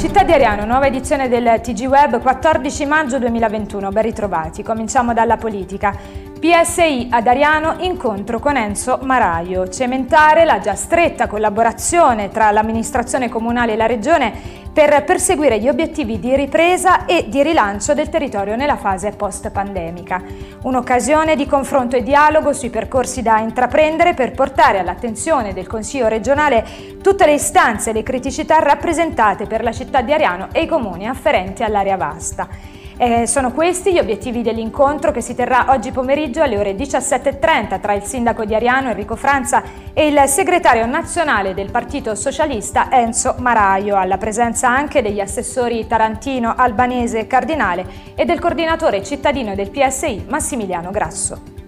Città di Ariano, nuova edizione del TG Web, 14 maggio 2021. Ben ritrovati. Cominciamo dalla politica. PSI ad Ariano, incontro con Enzo Maraio. Cementare la già stretta collaborazione tra l'amministrazione comunale e la regione per perseguire gli obiettivi di ripresa e di rilancio del territorio nella fase post-pandemica. Un'occasione di confronto e dialogo sui percorsi da intraprendere per portare all'attenzione del Consiglio regionale tutte le istanze e le criticità rappresentate per la città di Ariano e i comuni afferenti all'area vasta. Eh, sono questi gli obiettivi dell'incontro che si terrà oggi pomeriggio alle ore 17.30 tra il sindaco di Ariano Enrico Franza e il segretario nazionale del Partito Socialista Enzo Maraio, alla presenza anche degli assessori Tarantino, Albanese e Cardinale e del coordinatore cittadino del PSI Massimiliano Grasso.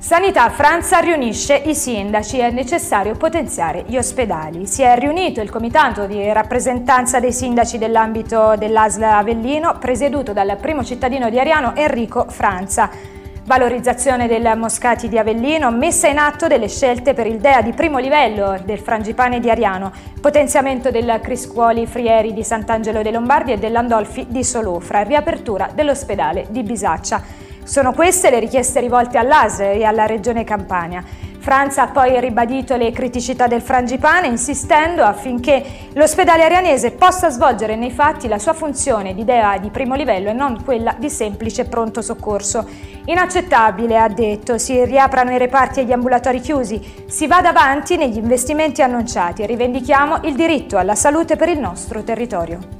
Sanità Franza riunisce i sindaci, è necessario potenziare gli ospedali. Si è riunito il comitato di rappresentanza dei sindaci dell'ambito dell'ASL Avellino, presieduto dal primo cittadino di Ariano Enrico Franza. Valorizzazione del Moscati di Avellino, messa in atto delle scelte per il DEA di primo livello del Frangipane di Ariano, potenziamento del Criscuoli Frieri di Sant'Angelo dei Lombardi e dell'Andolfi di Solofra, riapertura dell'ospedale di Bisaccia. Sono queste le richieste rivolte all'ASE e alla Regione Campania. Franza ha poi ribadito le criticità del frangipane insistendo affinché l'ospedale arianese possa svolgere nei fatti la sua funzione di DEA di primo livello e non quella di semplice pronto soccorso. Inaccettabile, ha detto, si riaprano i reparti e gli ambulatori chiusi, si vada avanti negli investimenti annunciati e rivendichiamo il diritto alla salute per il nostro territorio.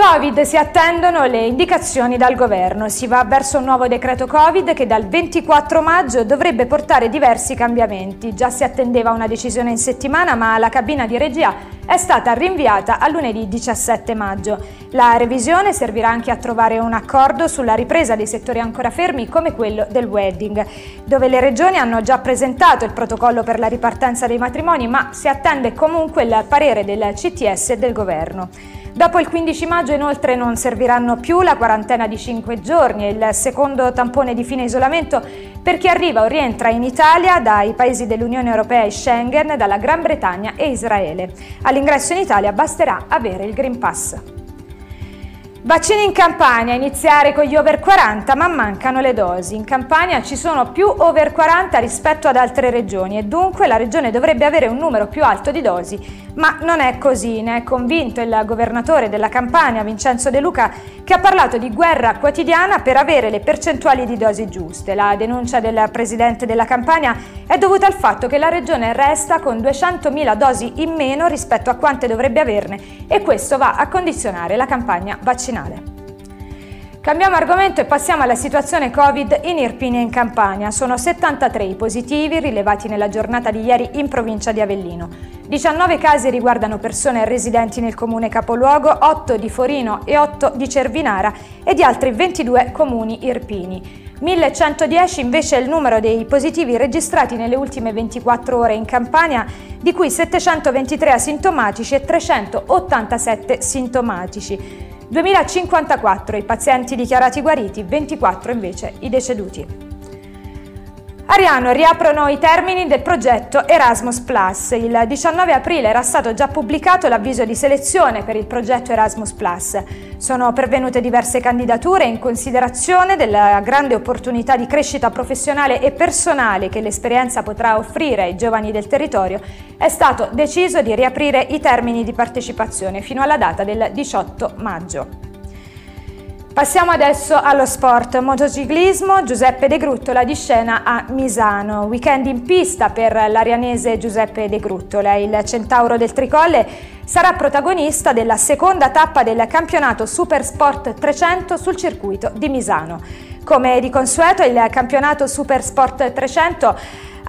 Covid si attendono le indicazioni dal governo. Si va verso un nuovo decreto Covid che dal 24 maggio dovrebbe portare diversi cambiamenti. Già si attendeva una decisione in settimana, ma la cabina di regia è stata rinviata a lunedì 17 maggio. La revisione servirà anche a trovare un accordo sulla ripresa dei settori ancora fermi come quello del wedding, dove le regioni hanno già presentato il protocollo per la ripartenza dei matrimoni, ma si attende comunque il parere del CTS e del governo. Dopo il 15 maggio inoltre non serviranno più la quarantena di 5 giorni e il secondo tampone di fine isolamento per chi arriva o rientra in Italia dai paesi dell'Unione Europea e Schengen, dalla Gran Bretagna e Israele. All'ingresso in Italia basterà avere il Green Pass. Vaccini in Campania, iniziare con gli over 40 ma mancano le dosi. In Campania ci sono più over 40 rispetto ad altre regioni e dunque la regione dovrebbe avere un numero più alto di dosi, ma non è così, ne è convinto il governatore della Campania Vincenzo De Luca che ha parlato di guerra quotidiana per avere le percentuali di dosi giuste. La denuncia del presidente della Campania è dovuta al fatto che la regione resta con 200.000 dosi in meno rispetto a quante dovrebbe averne e questo va a condizionare la campagna vaccinale vaccinale. Cambiamo argomento e passiamo alla situazione Covid in Irpini e in Campania. Sono 73 i positivi rilevati nella giornata di ieri in provincia di Avellino. 19 casi riguardano persone residenti nel comune capoluogo, 8 di Forino e 8 di Cervinara e di altri 22 comuni irpini. 1110 invece è il numero dei positivi registrati nelle ultime 24 ore in Campania, di cui 723 asintomatici e 387 sintomatici. 2054 i pazienti dichiarati guariti, 24 invece i deceduti. Ariano riaprono i termini del progetto Erasmus Plus. Il 19 aprile era stato già pubblicato l'avviso di selezione per il progetto Erasmus Plus. Sono pervenute diverse candidature in considerazione della grande opportunità di crescita professionale e personale che l'esperienza potrà offrire ai giovani del territorio. È stato deciso di riaprire i termini di partecipazione fino alla data del 18 maggio. Passiamo adesso allo sport. Motociclismo, Giuseppe De Gruttola di scena a Misano, weekend in pista per l'arianese Giuseppe De Gruttola, il centauro del Tricolle sarà protagonista della seconda tappa del campionato Super Sport 300 sul circuito di Misano. Come di consueto il campionato Super Sport 300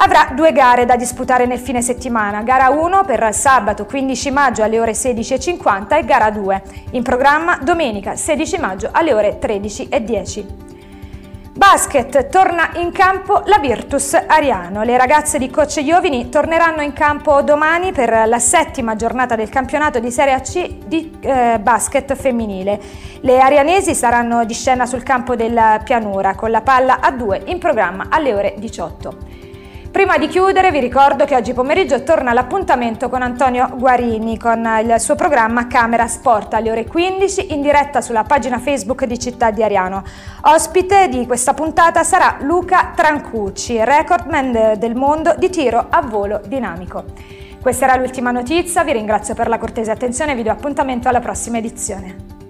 avrà due gare da disputare nel fine settimana, gara 1 per sabato 15 maggio alle ore 16.50 e gara 2 in programma domenica 16 maggio alle ore 13.10. Basket, torna in campo la Virtus Ariano. Le ragazze di Coach Iovini torneranno in campo domani per la settima giornata del campionato di Serie AC di eh, basket femminile. Le arianesi saranno di scena sul campo della pianura con la palla a due in programma alle ore 18. Prima di chiudere vi ricordo che oggi pomeriggio torna l'appuntamento con Antonio Guarini con il suo programma Camera Sport alle ore 15 in diretta sulla pagina Facebook di Città di Ariano. Ospite di questa puntata sarà Luca Trancucci, recordman del mondo di tiro a volo dinamico. Questa era l'ultima notizia, vi ringrazio per la cortese attenzione e vi do appuntamento alla prossima edizione.